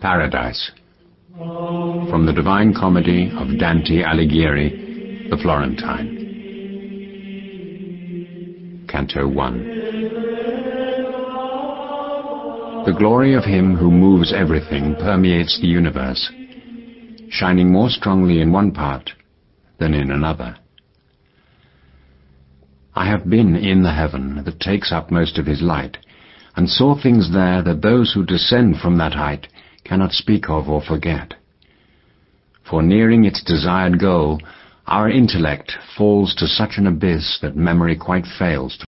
Paradise. From the Divine Comedy of Dante Alighieri, The Florentine. Canto 1 The glory of Him who moves everything permeates the universe, shining more strongly in one part than in another. I have been in the heaven that takes up most of his light, and saw things there that those who descend from that height cannot speak of or forget. For nearing its desired goal, our intellect falls to such an abyss that memory quite fails to